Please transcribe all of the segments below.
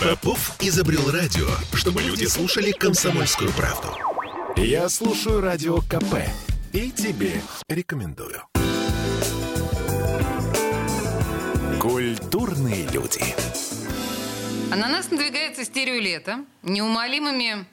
Попов изобрел радио, чтобы люди слушали комсомольскую правду. Я слушаю радио КП и тебе рекомендую. Культурные люди. А на нас надвигается стереолето неумолимыми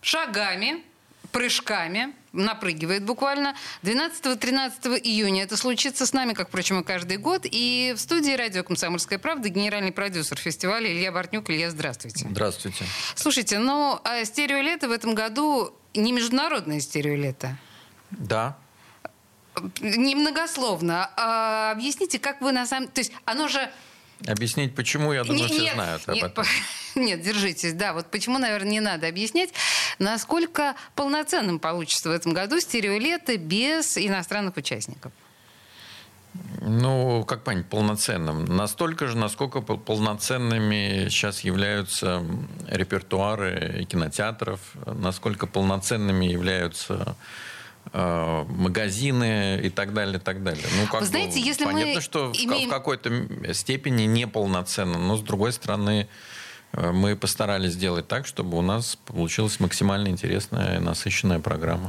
шагами, прыжками, напрыгивает буквально. 12-13 июня это случится с нами, как, впрочем, и каждый год. И в студии радио «Комсомольская правда» генеральный продюсер фестиваля Илья Бортнюк. Илья, здравствуйте. Здравствуйте. Слушайте, ну, а стереолето в этом году не международное стереолето. Да. Немногословно. А объясните, как вы на самом... То есть оно же... Объяснить почему, я думаю, Не- все нет, знают об нет, этом. Нет, держитесь. Да, вот почему, наверное, не надо объяснять, насколько полноценным получится в этом году стереолето без иностранных участников. Ну, как понять, полноценным? Настолько же, насколько пол- полноценными сейчас являются репертуары кинотеатров, насколько полноценными являются магазины и так далее, и так далее. Ну, как Вы знаете, бы если мы понятно, что в ка- имеем- в какой-то степени неполноценно, но с другой стороны э, мы постарались сделать так, чтобы у нас получилась максимально интересная и насыщенная программа.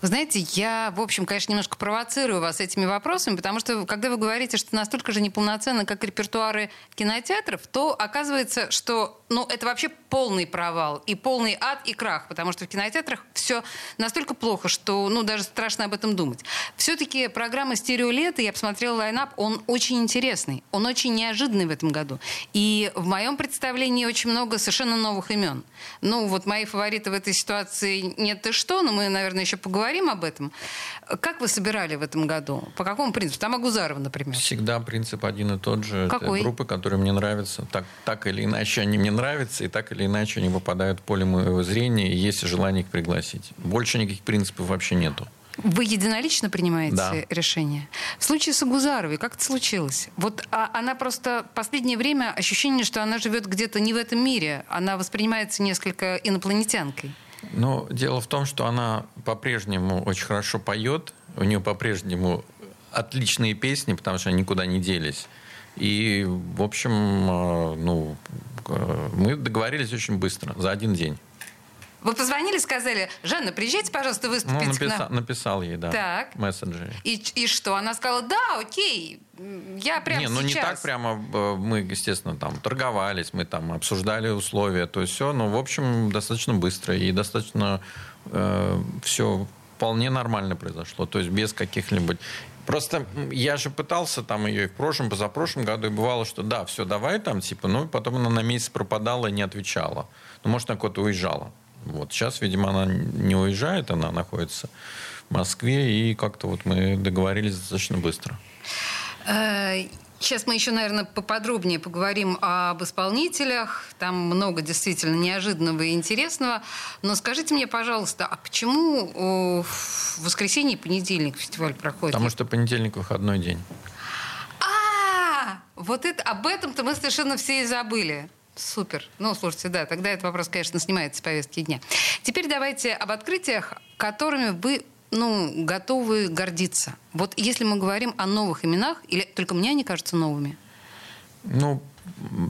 Вы знаете, я, в общем, конечно, немножко провоцирую вас этими вопросами, потому что, когда вы говорите, что настолько же неполноценно, как репертуары кинотеатров, то оказывается, что ну, это вообще полный провал и полный ад и крах, потому что в кинотеатрах все настолько плохо, что ну, даже страшно об этом думать. Все-таки программа «Стереолето», я посмотрела лайнап, он очень интересный, он очень неожиданный в этом году. И в моем представлении очень много совершенно новых имен. Ну, вот мои фавориты в этой ситуации нет и что, но мы, наверное, еще поговорим об этом. Как вы собирали в этом году? По какому принципу? Там Агузарова, например. Всегда принцип один и тот же. Какой? Это группы, которые мне нравятся. Так, так или иначе они мне нравятся, и так или иначе они попадают в поле моего зрения, и есть желание их пригласить. Больше никаких принципов вообще нету. Вы единолично принимаете Да. решение? В случае с Агузаровой, как это случилось? Вот а, она просто в последнее время ощущение, что она живет где-то не в этом мире. Она воспринимается несколько инопланетянкой. Но дело в том, что она по-прежнему очень хорошо поет, у нее по-прежнему отличные песни, потому что они никуда не делись. И, в общем, э, ну, э, мы договорились очень быстро, за один день. Вы позвонили, сказали, Жанна, приезжайте, пожалуйста, Ну, выступить к написа- нам. написал ей, да, Так. в мессенджере. И, и что? Она сказала, да, окей, я прямо не, ну не так прямо. э, Мы, естественно, там торговались, мы там обсуждали условия, то есть все. Но, в общем, достаточно быстро и достаточно все вполне нормально произошло. То есть без каких-либо... Просто я же пытался там ее и в прошлом, позапрошлом году, и бывало, что да, все, давай там, типа, ну, потом она на месяц пропадала и не отвечала. Ну, может, она куда-то уезжала. Вот сейчас, видимо, она не уезжает, она находится в Москве, и как-то вот мы договорились достаточно быстро. Э, Сейчас мы еще, наверное, поподробнее поговорим об исполнителях. Там много действительно неожиданного и интересного. Но скажите мне, пожалуйста, а почему о, в воскресенье и понедельник фестиваль проходит? Потому что понедельник выходной день. А, вот это, об этом-то мы совершенно все и забыли. Супер. Ну, слушайте, да, тогда этот вопрос, конечно, снимается с повестки дня. Теперь давайте об открытиях, которыми вы ну, готовы гордиться. Вот если мы говорим о новых именах, или только мне они кажутся новыми? Ну,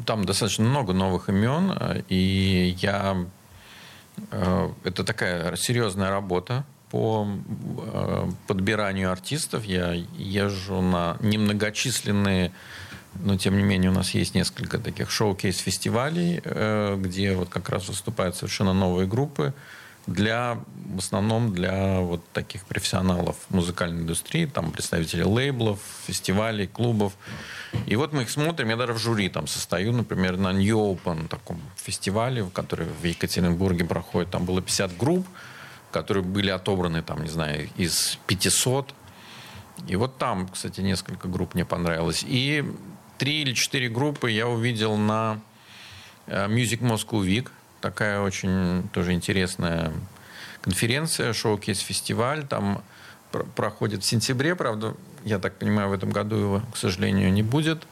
там достаточно много новых имен, и я... э, Это такая серьезная работа по э, подбиранию артистов. Я езжу на немногочисленные, но тем не менее у нас есть несколько таких шоу-кейс-фестивалей, э, где вот как раз выступают совершенно новые группы для, в основном для вот таких профессионалов музыкальной индустрии, там представители лейблов, фестивалей, клубов. И вот мы их смотрим, я даже в жюри там состою, например, на New Open таком фестивале, который в Екатеринбурге проходит. Там было 50 групп, которые были отобраны, там, не знаю, из 500. И вот там, кстати, несколько групп мне понравилось. И три или четыре группы я увидел на э, Music Moscow Week. Такая очень тоже интересная конференция, шоу-кейс-фестиваль. Там пр- проходит в сентябре, правда, я так понимаю, в этом году его, к сожалению, не будет.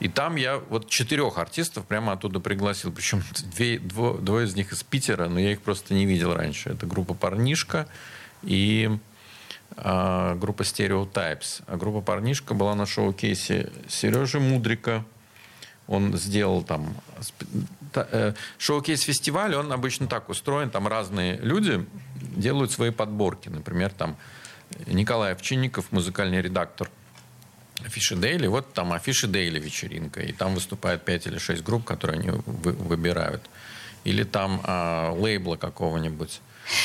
И там я вот четырех артистов прямо оттуда пригласил. Причем две, дво- двое из них из Питера, но я их просто не видел раньше. Это группа «Парнишка» и группа Stereotypes. А группа «Парнишка» была на шоу-кейсе Сережи Мудрика. он сделал там э, шоу-кейс-фестиваль, он обычно так устроен, там разные люди делают свои подборки. Например, там Николай Овчинников, музыкальный редактор Афиши Дейли, вот там Афиши Дейли вечеринка, и там выступает 5 или 6 групп, которые они вы, выбирают. Или там а, лейбла какого-нибудь.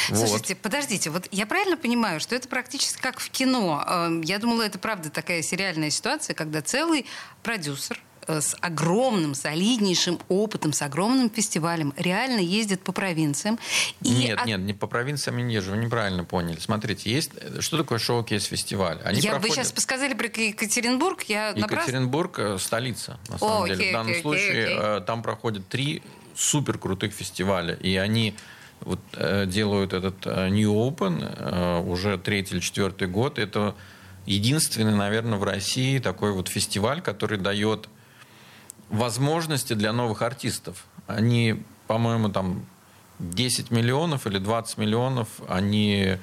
Слушайте, вот. подождите, вот я правильно понимаю, что это практически как в кино. Эм, я думала, это правда такая сериальная ситуация, когда целый продюсер Э, с огромным, солиднейшим опытом, с огромным фестивалем, реально ездит по провинциям. И нет, от... нет, не по провинциям не езжу, вы неправильно поняли. Смотрите, есть что такое шоу-кейс-фестиваль? Они я, проходят... Вы сейчас сказали про Екатеринбург, я Екатеринбург напрас... столица, на самом О, деле. Окей, В данном окей, случае окей. Э, там проходят три супер крутых фестиваля, и они вот, э, делают этот New Open уже третий или четвертый год. Это единственный, наверное, в России такой вот фестиваль, который дает возможности для новых артистов. Они, по-моему, там 10 миллионов или 20 миллионов они э,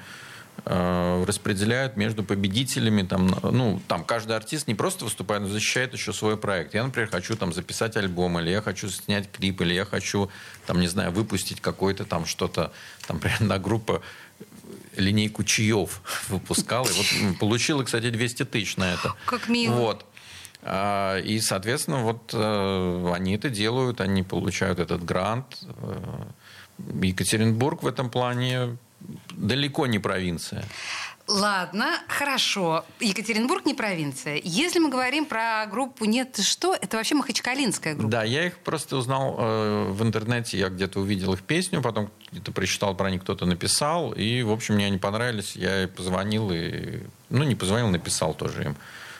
распределяют между победителями. Там, ну, там каждый артист не просто выступает, но защищает еще свой проект. Я, например, хочу там записать альбом, или я хочу снять клип, или я хочу, там, не знаю, выпустить какой-то там что-то, там, например, на группа линейку чаев выпускала. И вот получила, кстати, 200 тысяч на это. Как мило. Вот. А, и, соответственно, вот э, они это делают, они получают этот грант. Э, Екатеринбург в этом плане далеко не провинция. Ладно, хорошо. Екатеринбург не провинция. Если мы говорим про группу «Нет, ты что?», это вообще махачкалинская группа. Да, я их просто узнал э, в интернете, я где-то увидел их песню, потом где-то прочитал про них, кто-то написал, и, в общем, мне они понравились, я позвонил, и, ну, не позвонил, написал тоже им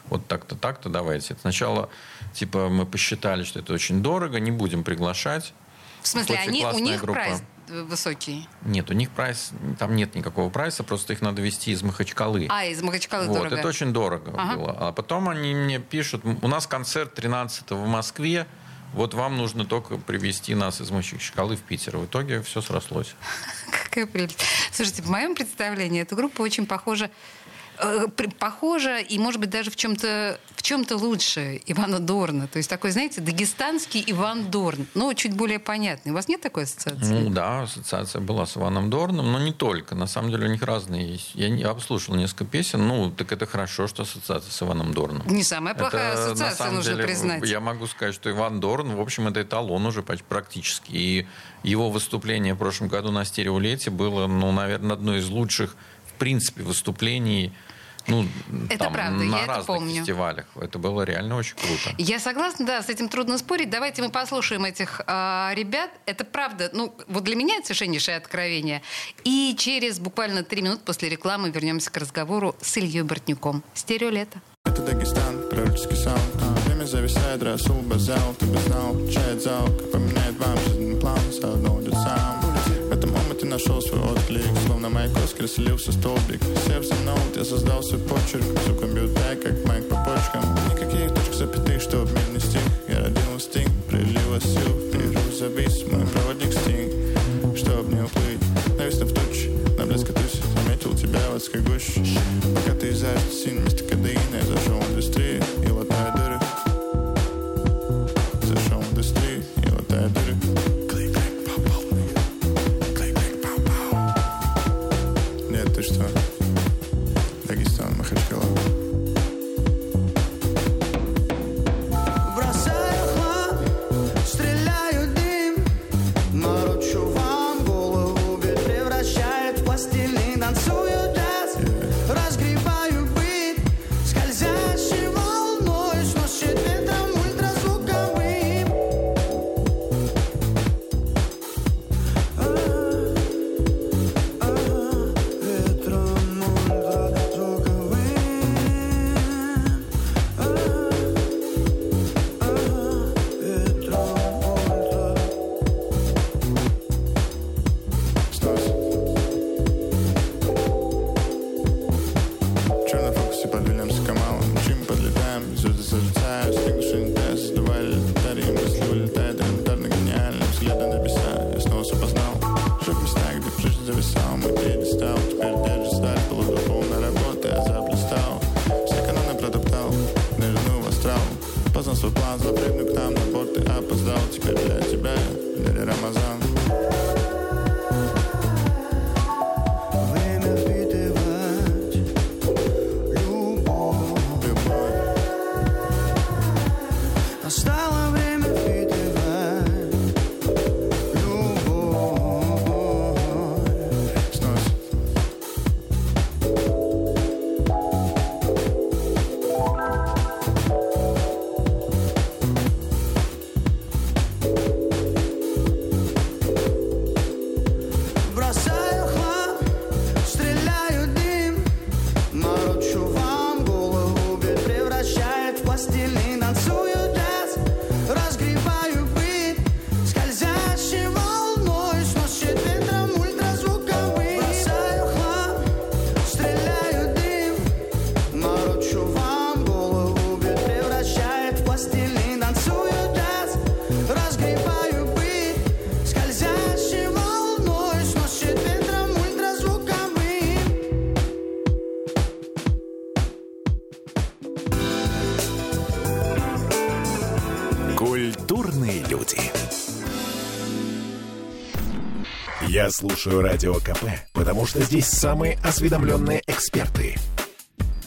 вот так-то, так-то, давайте. Сначала, типа, мы посчитали, что это очень дорого, не будем приглашать. В смысле, они, у них группа. прайс высокий? Нет, у них прайс, там нет никакого прайса, просто их надо везти из Махачкалы. А, из Махачкалы вот, дорого. Это очень дорого ага. было. А потом они мне пишут, у нас концерт 13 в Москве, вот вам нужно только привезти нас из Махачкалы в Питер. В итоге все срослось. Какая прелесть. Слушайте, в моем представлении эта группа очень похожа похоже и, может быть, даже в чем-то в чем-то лучше Ивана Дорна. То есть такой, знаете, дагестанский Иван Дорн, но чуть более понятный. У вас нет такой ассоциации? Ну да, ассоциация была с Иваном Дорном, но не только. На самом деле у них разные есть. Я не обслушал несколько песен. Ну, так это хорошо, что ассоциация с Иваном Дорном. Не самая плохая это, ассоциация, нужно деле, признать. Я могу сказать, что Иван Дорн, в общем, это эталон уже практически. И его выступление в прошлом году на стереолете было, ну, наверное, одно из лучших принципе, выступлений ну, это там, правда, на я разных это помню. фестивалях. Это было реально очень круто. Я согласна, да, с этим трудно спорить. Давайте мы послушаем этих э, ребят. Это правда, ну, вот для меня это совершеннейшее откровение. И через буквально три минуты после рекламы вернемся к разговору с Ильей Бортнюком. Стереолето. Это Дагестан, пророческий саунд. Время зависает, Расул Базал, ты бы знал, чает зал, как поменяет вам жизненный план, заодно идет сам ты нашел свой отклик? Словно Майкос красилился столбик. За ноут, я создал свой почерк. Бьют так, как майк по почкам. Никаких точек запятых, чтоб мир не стих. Я родил инстинкт, прилива сил Вперед завис, мой проводник стинг Чтоб не уплыть, нависнув в тучи На блеск тусь, заметил тебя в адской гуще Пока ты из син, вместо кадеина Я зашел слушаю Радио КП, потому что здесь самые осведомленные эксперты.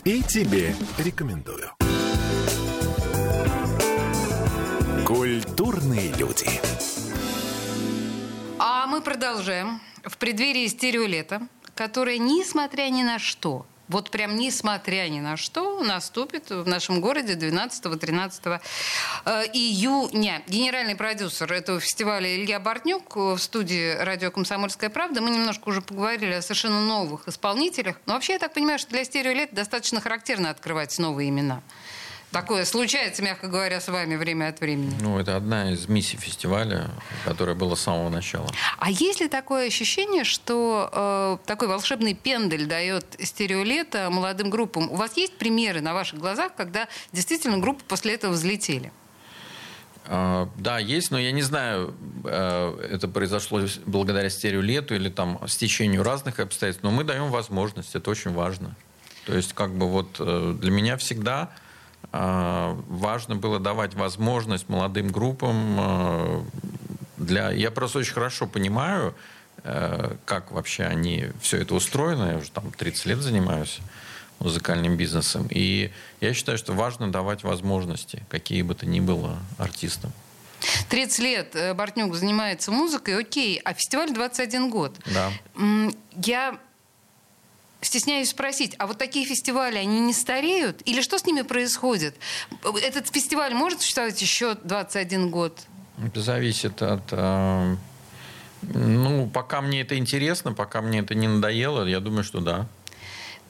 И тебе рекомендую. Культурные люди. А мы продолжаем. В преддверии стереолета, которое, несмотря ни на что, вот прям несмотря ни на что, наступит в нашем городе 12-13 э, июня. Генеральный продюсер этого фестиваля Илья Бортнюк в студии радио «Комсомольская правда». Мы немножко уже поговорили о совершенно новых исполнителях. Но вообще, я так понимаю, что для стереолет достаточно характерно открывать новые имена. Такое случается, мягко говоря, с вами время от времени. Ну, это одна из миссий фестиваля, которая была с самого начала. А есть ли такое ощущение, что э, такой волшебный пендель дает стереолета молодым группам? У вас есть примеры на ваших глазах, когда действительно группы после этого взлетели? Uh, да, есть, но я не знаю, uh, это произошло благодаря стереолету или там стечению разных обстоятельств, но мы даем возможность, это очень важно. То есть, как бы вот uh, для меня всегда а, важно было давать возможность молодым группам а, для... Я просто очень хорошо понимаю, э, как вообще они все это устроено. Я уже там 30 лет занимаюсь музыкальным бизнесом. И я считаю, что важно давать возможности, какие бы то ни было, артистам. 30 лет э, Бортнюк занимается музыкой, окей, а фестиваль 21 год. Да. Я стесняюсь спросить, а вот такие фестивали, они не стареют? Или что с ними происходит? Этот фестиваль может существовать еще 21 год? Это зависит от... Э, ну, пока мне это интересно, пока мне это не надоело, я думаю, что да.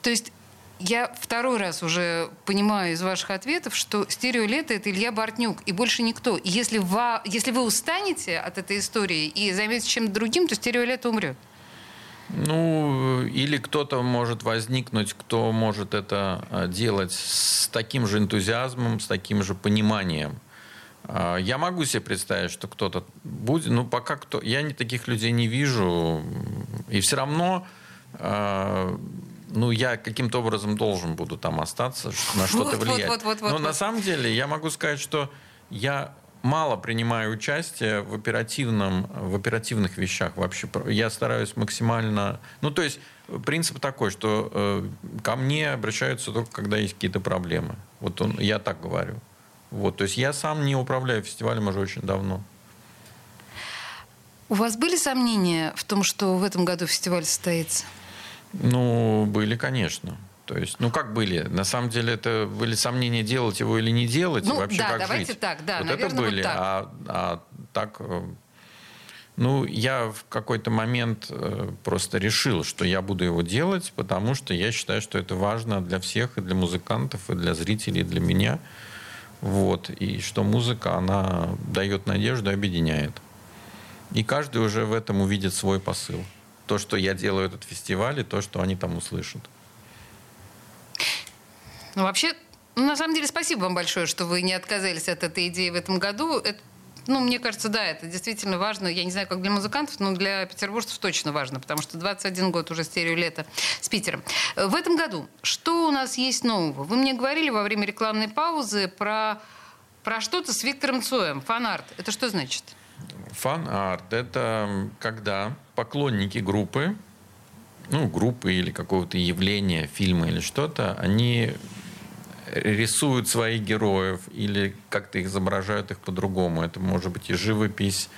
То есть я второй раз уже понимаю из ваших ответов, что стереолето это Илья Бортнюк и больше никто. И если, вы, если вы устанете от этой истории и займетесь чем-то другим, то стереолето умрет. Ну, или кто-то может возникнуть, кто может это а, делать с таким же энтузиазмом, с таким же пониманием. А, я могу себе представить, что кто-то будет, но пока кто, я не таких людей не вижу, и все равно, а, ну, я каким-то образом должен буду там остаться, на что-то влиять. Вот, вот, вот, но на самом деле я могу сказать, что я мало принимаю участие в, оперативном, в оперативных вещах вообще. Я стараюсь максимально... Ну, то есть принцип такой, что э, ко мне обращаются только, когда есть какие-то проблемы. Вот он, я так говорю. Вот, то есть я сам не управляю фестивалем уже очень давно. У вас были сомнения в том, что в этом году фестиваль состоится? Ну, были, конечно. То есть, ну как были? На самом деле это были сомнения, делать его или не делать, ну, и вообще да, как давайте жить. так, да, вот наверное, это были, вот так. А, а так, э, ну я в какой-то момент э, просто решил, что я буду его делать, потому что я считаю, что это важно для всех, и для музыкантов, и для зрителей, и для меня. Вот. И что музыка, она дает надежду, объединяет. И каждый уже в этом увидит свой посыл. То, что я делаю этот фестиваль, и то, что они там услышат. Ну, вообще, ну, на самом деле, спасибо вам большое, что вы не отказались от этой идеи в этом году. Это, ну, мне кажется, да, это действительно важно. Я не знаю, как для музыкантов, но для петербуржцев точно важно, потому что 21 год уже Стереолето с Питером. В этом году что у нас есть нового? Вы мне говорили во время рекламной паузы про про что-то с Виктором Цоем. Фан-арт. Это что значит? Фан-арт – это когда поклонники группы, ну, группы или какого-то явления, фильма или что-то, они рисуют своих героев или как-то изображают их по-другому. Это может быть и живопись,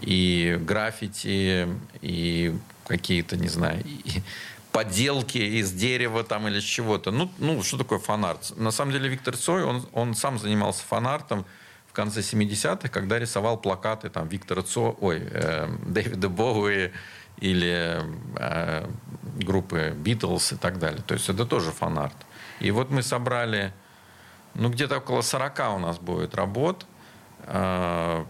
и граффити, и какие-то, не знаю, и поделки из дерева там или из чего-то. Ну, ну, что такое фанарт? На самом деле Виктор Цой, он, он сам занимался фанартом в конце 70-х, когда рисовал плакаты там Виктора Цо, ой, э, Дэвида Боуи или э, группы Битлз и так далее. То есть это тоже фанарт. И вот мы собрали, ну, где-то около 40 у нас будет работ. Э,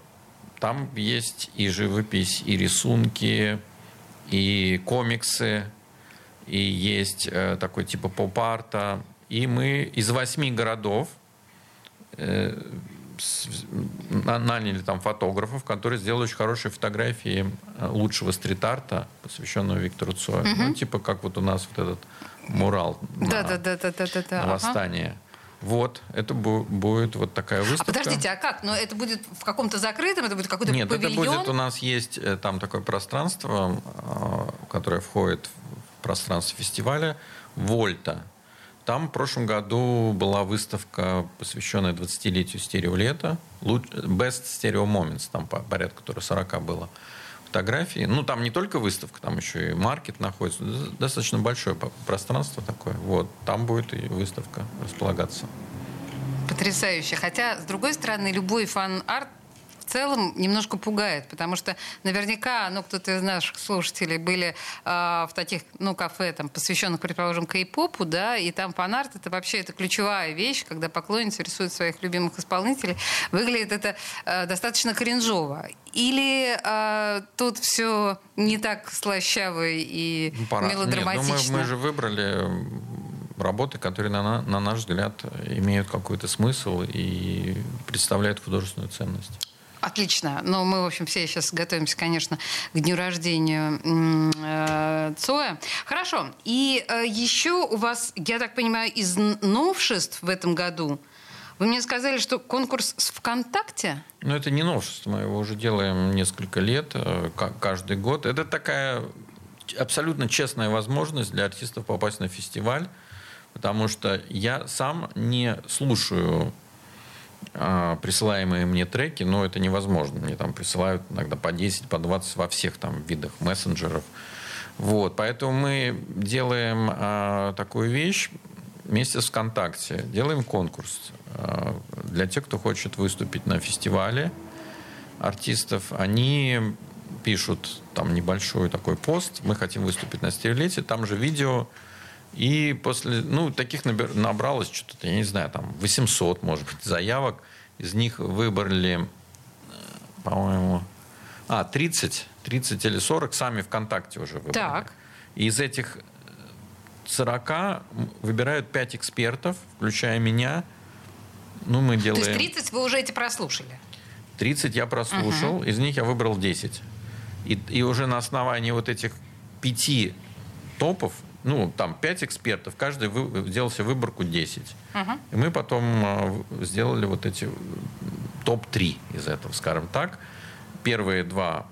там есть и живопись, и рисунки, и комиксы, и есть э, такой типа поп-арта. И мы из восьми городов э, наняли там фотографов, которые сделали очень хорошие фотографии э, лучшего стрит-арта, посвященного Виктору Цою. Угу. Ну, типа как вот у нас вот этот мурал да, на, да, да, да, да, да, на восстание. Ага. Вот, это будет вот такая выставка. А подождите, а как? Но это будет в каком-то закрытом, это будет какой-то Нет, павильон? это будет, у нас есть э, там такое пространство, э, которое входит в пространство фестиваля, Вольта. Там в прошлом году была выставка, посвященная 20-летию стереолета, Best Stereo Moments, там порядка, которое 40 было фотографии. Ну, там не только выставка, там еще и маркет находится. Достаточно большое пространство такое. Вот. Там будет и выставка располагаться. Потрясающе. Хотя, с другой стороны, любой фан-арт целом немножко пугает, потому что наверняка, ну, кто-то из наших слушателей были э, в таких, ну, кафе, там, посвященных, предположим, кей-попу, да, и там фанарт это вообще это ключевая вещь, когда поклонницы рисуют своих любимых исполнителей. Выглядит это э, достаточно кринжово. Или э, тут все не так слащаво и ну, Пора. мелодраматично? Нет, ну, мы, мы же выбрали работы, которые, на, на наш взгляд, имеют какой-то смысл и представляют художественную ценность. Отлично. Но мы, в общем, все сейчас готовимся, конечно, к дню рождения э, Цоя. Хорошо. И э, еще у вас, я так понимаю, из новшеств в этом году вы мне сказали, что конкурс с ВКонтакте? Ну, это не новшество. Мы его уже делаем несколько лет, э, каждый год. Это такая абсолютно честная возможность для артистов попасть на фестиваль, потому что я сам не слушаю присылаемые мне треки, но это невозможно. Мне там присылают иногда по 10, по 20 во всех там видах мессенджеров. Вот, поэтому мы делаем а, такую вещь вместе с ВКонтакте. Делаем конкурс а, для тех, кто хочет выступить на фестивале артистов. Они пишут там небольшой такой пост. Мы хотим выступить на стереолете. Там же видео и после, ну, таких набралось что-то, я не знаю, там 800, может быть, заявок. Из них выбрали, э, по-моему, а, 30, 30 или 40 сами ВКонтакте уже выбрали. Так. И из этих 40 выбирают 5 экспертов, включая меня. Ну, мы делаем... То есть 30 вы уже эти прослушали? 30 я прослушал, uh-huh. из них я выбрал 10. И, и уже на основании вот этих пяти топов ну, там, 5 экспертов, каждый вы, сделал себе выборку 10. Uh-huh. И мы потом э, сделали вот эти топ-3 из этого, скажем так. Первые два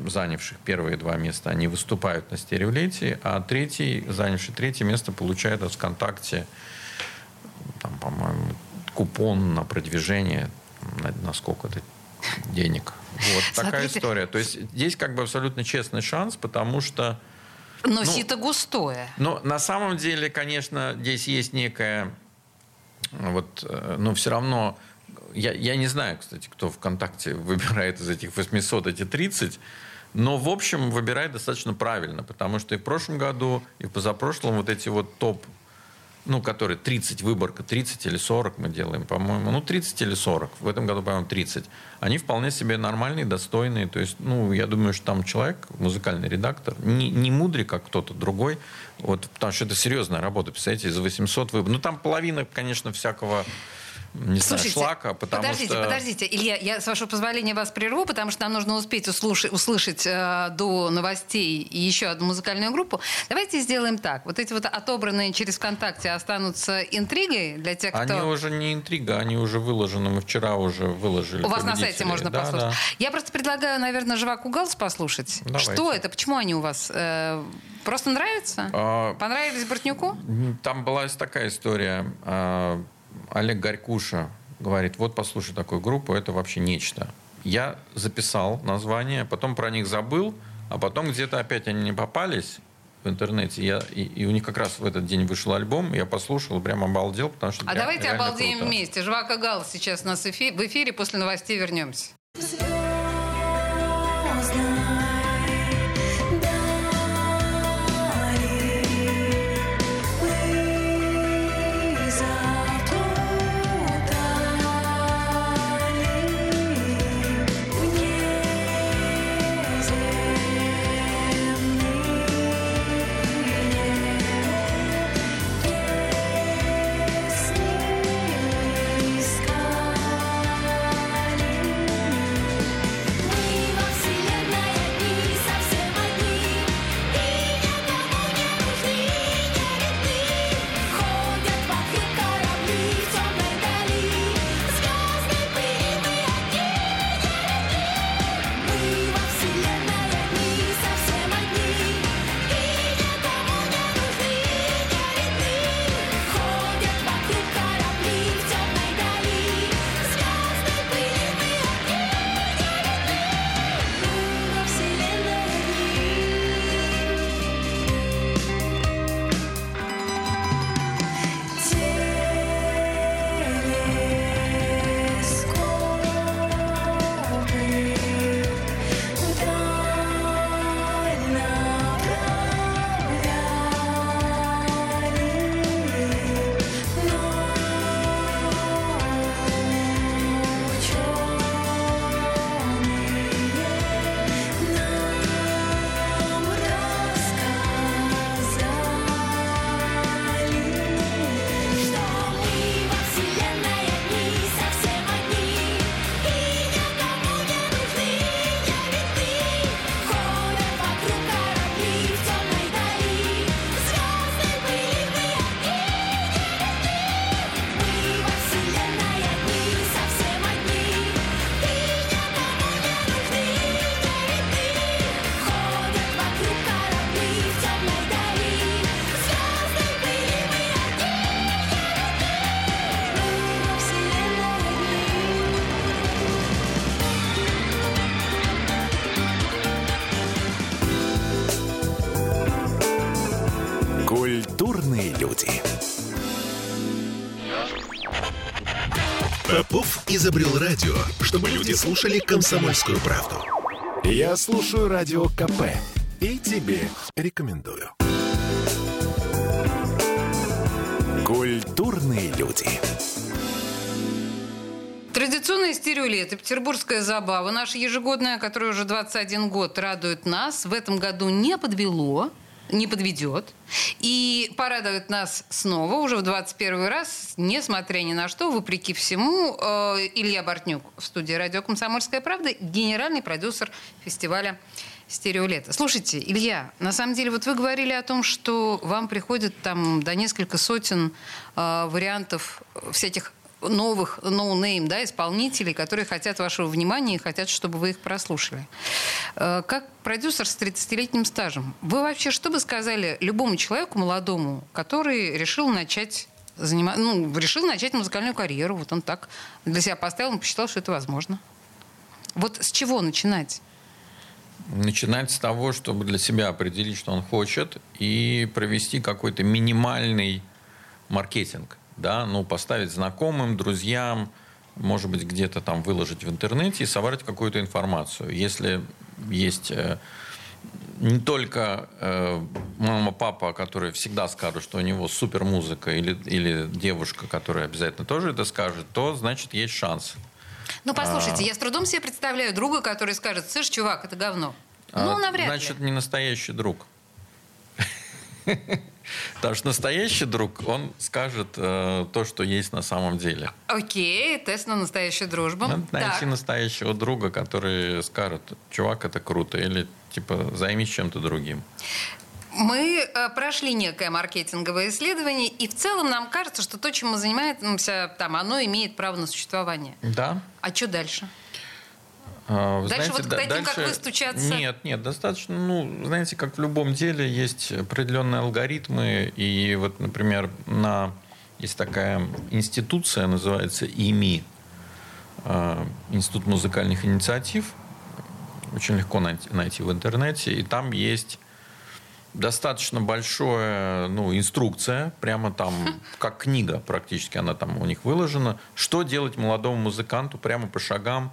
занявших первые два места, они выступают на стереолете, а третий, занявший третье место, получает от ВКонтакте, там, по-моему, купон на продвижение на, на сколько-то денег. Вот такая история. То есть здесь как бы абсолютно честный шанс, потому что но ну, сито густое. Но на самом деле, конечно, здесь есть некая... Вот, э, но все равно... Я, я не знаю, кстати, кто ВКонтакте выбирает из этих 800 эти 30, но, в общем, выбирает достаточно правильно, потому что и в прошлом году, и в позапрошлом вот эти вот топ ну, который 30, выборка 30 или 40 мы делаем, по-моему, ну, 30 или 40, в этом году, по-моему, 30, они вполне себе нормальные, достойные, то есть, ну, я думаю, что там человек, музыкальный редактор, не, не мудрый, как кто-то другой, вот, потому что это серьезная работа, представляете, из 800 выборов, ну, там половина, конечно, всякого не Слушайте, знаю, шлака, потому подождите, что... Подождите, Илья, я, с вашего позволения, вас прерву, потому что нам нужно успеть услышать, услышать э, до новостей и еще одну музыкальную группу. Давайте сделаем так. Вот эти вот отобранные через ВКонтакте останутся интригой для тех, кто... Они уже не интрига, они уже выложены. Мы вчера уже выложили. У вас на сайте можно да, послушать. Да. Я просто предлагаю, наверное, Живаку Галс послушать. Давайте. Что это? Почему они у вас? Э, просто нравятся? А... Понравились Бортнюку? Там была такая история. А, Олег Горькуша говорит, вот послушай такую группу, это вообще нечто. Я записал название, потом про них забыл, а потом где-то опять они не попались в интернете. Я, и, и у них как раз в этот день вышел альбом, я послушал, прям обалдел, потому что... А давайте обалдеем круто. вместе. Жвака Гал сейчас у нас в эфире, после новостей вернемся. Изобрел радио, чтобы люди слушали комсомольскую правду. Я слушаю радио КП и тебе рекомендую. Культурные люди. Традиционная стереолето, петербургская забава, наша ежегодная, которая уже 21 год радует нас, в этом году не подвело не подведет. И порадует нас снова, уже в 21 раз, несмотря ни на что, вопреки всему, э, Илья Бортнюк в студии «Радио Комсомольская правда», генеральный продюсер фестиваля «Стереолето». Слушайте, Илья, на самом деле, вот вы говорили о том, что вам приходит там до несколько сотен э, вариантов всяких новых no name, да, исполнителей, которые хотят вашего внимания и хотят, чтобы вы их прослушали. Э, как продюсер с 30-летним стажем, вы вообще что бы сказали любому человеку молодому, который решил начать заниматься, ну, решил начать музыкальную карьеру, вот он так для себя поставил, он посчитал, что это возможно. Вот с чего начинать? Начинать с того, чтобы для себя определить, что он хочет, и провести какой-то минимальный маркетинг да, ну, поставить знакомым, друзьям, может быть, где-то там выложить в интернете и собрать какую-то информацию. Если есть э, не только э, мама, папа, которые всегда скажут, что у него супер музыка, или, или девушка, которая обязательно тоже это скажет, то значит есть шанс. Ну, послушайте, а... я с трудом себе представляю друга, который скажет, слышь, чувак, это говно. А, ну, навряд значит, ли. Значит, не настоящий друг. Потому что настоящий друг, он скажет э, то, что есть на самом деле. Окей, тест на настоящую дружбу. Надо найти Так. настоящего друга, который скажет, чувак, это круто, или типа займись чем-то другим. Мы э, прошли некое маркетинговое исследование, и в целом нам кажется, что то, чем мы занимаемся, там, оно имеет право на существование. Да. А что дальше? А, вы Дальше вот к таким, как вы, стучаться? Нет, нет, достаточно, ну, знаете, как в любом деле есть определенные алгоритмы, и вот, например, на есть такая институция, называется ИМИ, э, Институт музыкальных инициатив, очень легко найти, найти в интернете, и там есть достаточно большая ну, инструкция, прямо там, как книга практически, она там у них выложена, что делать молодому музыканту прямо по шагам.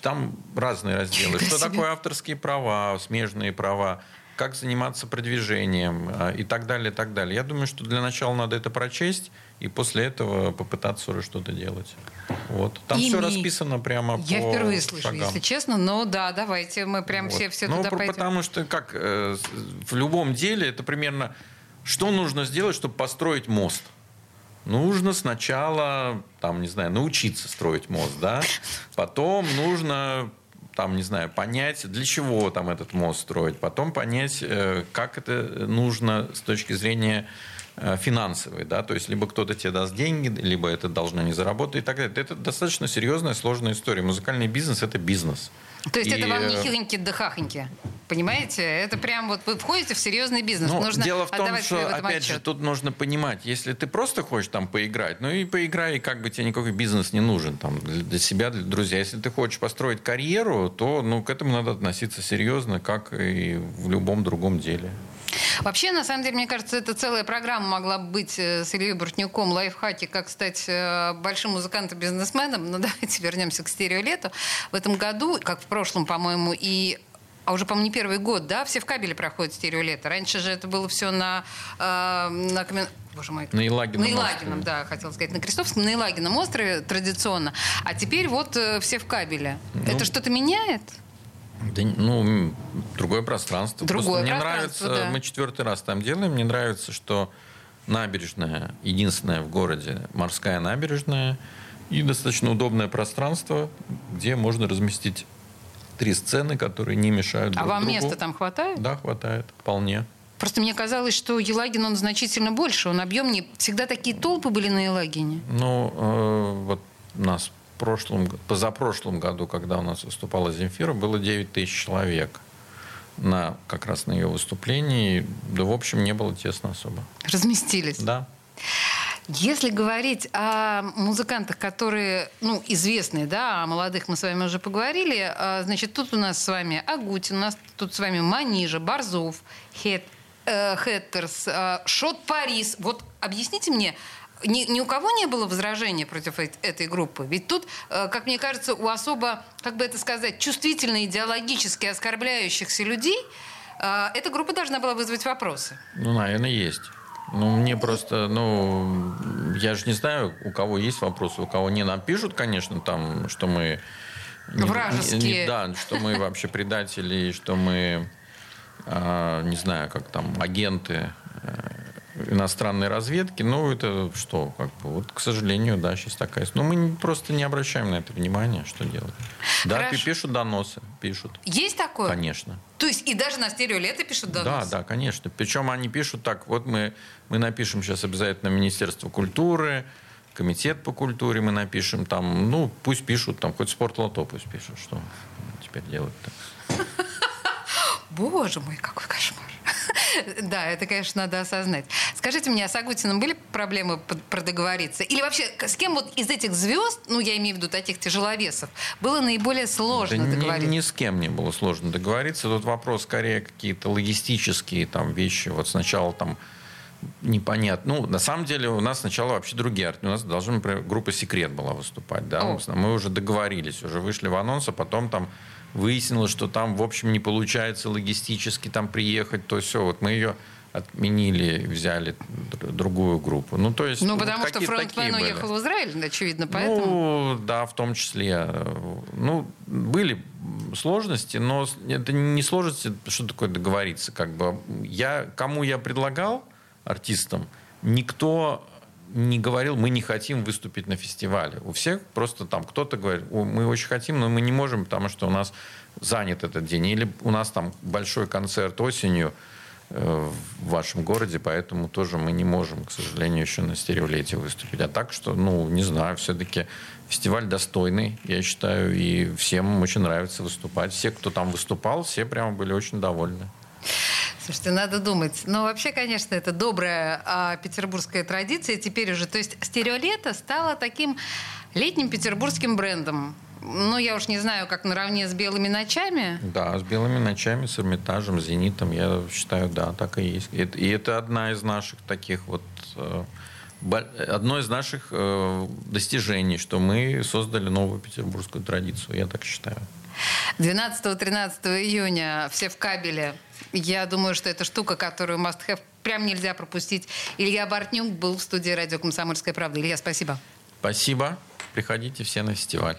Там разные разделы. Что такое авторские права, смежные права, как заниматься продвижением э, и так далее, и так далее. Я думаю, что для начала надо это прочесть и после этого попытаться уже что-то делать. Вот. Там все Ими. расписано прямо Я по впервые слышу, шагам. если честно, но да, давайте мы прям Вот. все, все ну, туда про- пойдем. потому что как э, в любом деле это примерно что нужно сделать, чтобы построить мост? Нужно сначала, там, не знаю, научиться строить мост, да? Потом нужно, там, не знаю, понять, для чего там этот мост строить. Потом понять, э, как это нужно с точки зрения э, финансовой, да, то есть либо кто-то тебе даст деньги, либо это должно не заработать и так далее. Это достаточно серьезная, сложная история. Музыкальный бизнес – это бизнес. То есть И, это вам не э, хиленькие да хахоньки. Понимаете? Это прям вот вы входите в серьезный бизнес. Ну, Нужно дело в том, что, опять же, отчет. тут нужно понимать, если ты просто хочешь там поиграть, ну и поиграй, и как бы тебе никакой бизнес не нужен там для себя, для друзей. Если ты хочешь построить карьеру, то ну, к этому надо относиться серьезно, как и в любом другом деле. Вообще, на самом деле, мне кажется, это целая программа могла бы быть э, с Ильей Буртнюком, лайфхаки, как стать э, большим музыкантом-бизнесменом. Но давайте вернемся к стереолету. В этом году, как в прошлом, по-моему, и а уже, по-моему, не первый год, да, все в кабеле проходят стереолето. Раньше же это было все на, э, на Камен- Боже мой. На Елагином На Елагином, острове. да, хотела сказать, на Крестовском, на Елагином острове традиционно. А теперь вот э, все в кабеле. Ну, это что-то меняет? Да, ну, другое пространство. Другое Просто мне пространство, нравится, да. мы четвертый раз там делаем, мне нравится, что набережная, единственная в городе, морская набережная, и достаточно удобное пространство, где можно разместить три сцены, которые не мешают А друг вам другу. места там хватает? Да, хватает, вполне. Просто мне казалось, что Елагин, он значительно больше, он объемнее. Всегда такие толпы были на Елагине. Ну, э, вот нас прошлом, позапрошлом году, когда у нас выступала Земфира, было 9 тысяч человек на, как раз на ее выступлении. Да, в общем, не было тесно особо. Разместились. Да. Если говорить о музыкантах, которые, ну, известные, да, о молодых мы с вами уже поговорили, а, значит, тут у нас с вами Агутин, у нас тут с вами Манижа, Борзов, Хет, э, Хеттерс, э, Шот Парис. Вот объясните мне, ни, ни у кого не было возражения против эт- этой группы? Ведь тут, э, как мне кажется, у особо, как бы это сказать, чувствительно идеологически оскорбляющихся людей э, эта группа должна была вызвать вопросы. Ну, наверное, есть. Ну, мне просто, ну, я же не знаю, у кого есть вопросы, у кого не напишут, конечно, там, что мы... Вражеские. не- не- да, что мы вообще предатели, что мы, а, не знаю, как там, агенты иностранной разведки. Ну, это что, как бы, вот, к сожалению, да, сейчас такая... Ну, мы просто не обращаем на это внимания, что делать. Да, Хорошо. пи- пишут доносы, пишут, Есть такое? конечно. То есть и даже на стереолеты пишут Да, доносы? да, конечно. Причем они пишут так, вот мы, мы напишем сейчас обязательно Министерство культуры, Комитет по культуре мы напишем там, ну, пусть пишут там, хоть спортлото пусть пишут, что теперь делать-то. Боже мой, какой кошмар. Да, это, конечно, надо осознать. Скажите мне, а с Агутиным были проблемы продоговориться? Или вообще, с кем вот из этих звезд, ну, я имею в виду таких тяжеловесов, было наиболее сложно Да ни, договориться? ни с кем не было сложно договориться. Тут вопрос скорее какие-то логистические там вещи. Вот сначала там непонятно. Ну, на самом деле у нас сначала вообще другие арты. У нас должна, например, группа «Секрет» была выступать. Да? О. Мы уже договорились, уже вышли в анонс, а потом там выяснилось, что там, в общем, не получается логистически там приехать, то все. Вот мы ее отменили, взяли др- другую группу. Ну, то есть, Ну, вот потому что какие-то фронтмен такие были. уехал в Израиль, очевидно, поэтому... Ну, да, в том числе. Ну, были сложности, но это не сложности, что такое договориться. Как бы я, кому я предлагал артистам, никто не говорил, мы не хотим выступить на фестивале. У всех просто там кто-то говорит, мы очень хотим, но мы не можем, потому что у нас занят этот день. Или у нас там большой концерт осенью э, в вашем городе, поэтому тоже мы не можем, к сожалению, еще на стереолете выступить. А так что, ну, не знаю, все-таки фестиваль достойный, я считаю, и всем очень нравится выступать. Все, кто там выступал, все прямо были очень довольны. Слушайте, надо думать. Но вообще, конечно, это добрая а, петербургская традиция теперь уже. То есть стереолето стало таким летним петербургским брендом. Ну, я уж не знаю, как наравне с белыми ночами. Да, с белыми ночами, с Эрмитажем, с Зенитом, я считаю, да, так и есть. И это одна из наших таких вот э, одно из наших э, достижений, что мы создали новую петербургскую традицию, я так считаю. 12-13 июня все в кабеле. Я думаю, что это штука, которую must have прям нельзя пропустить. Илья Бортнюк был в студии радио «Комсомольская правда». Илья, спасибо. Спасибо. Приходите все на фестиваль.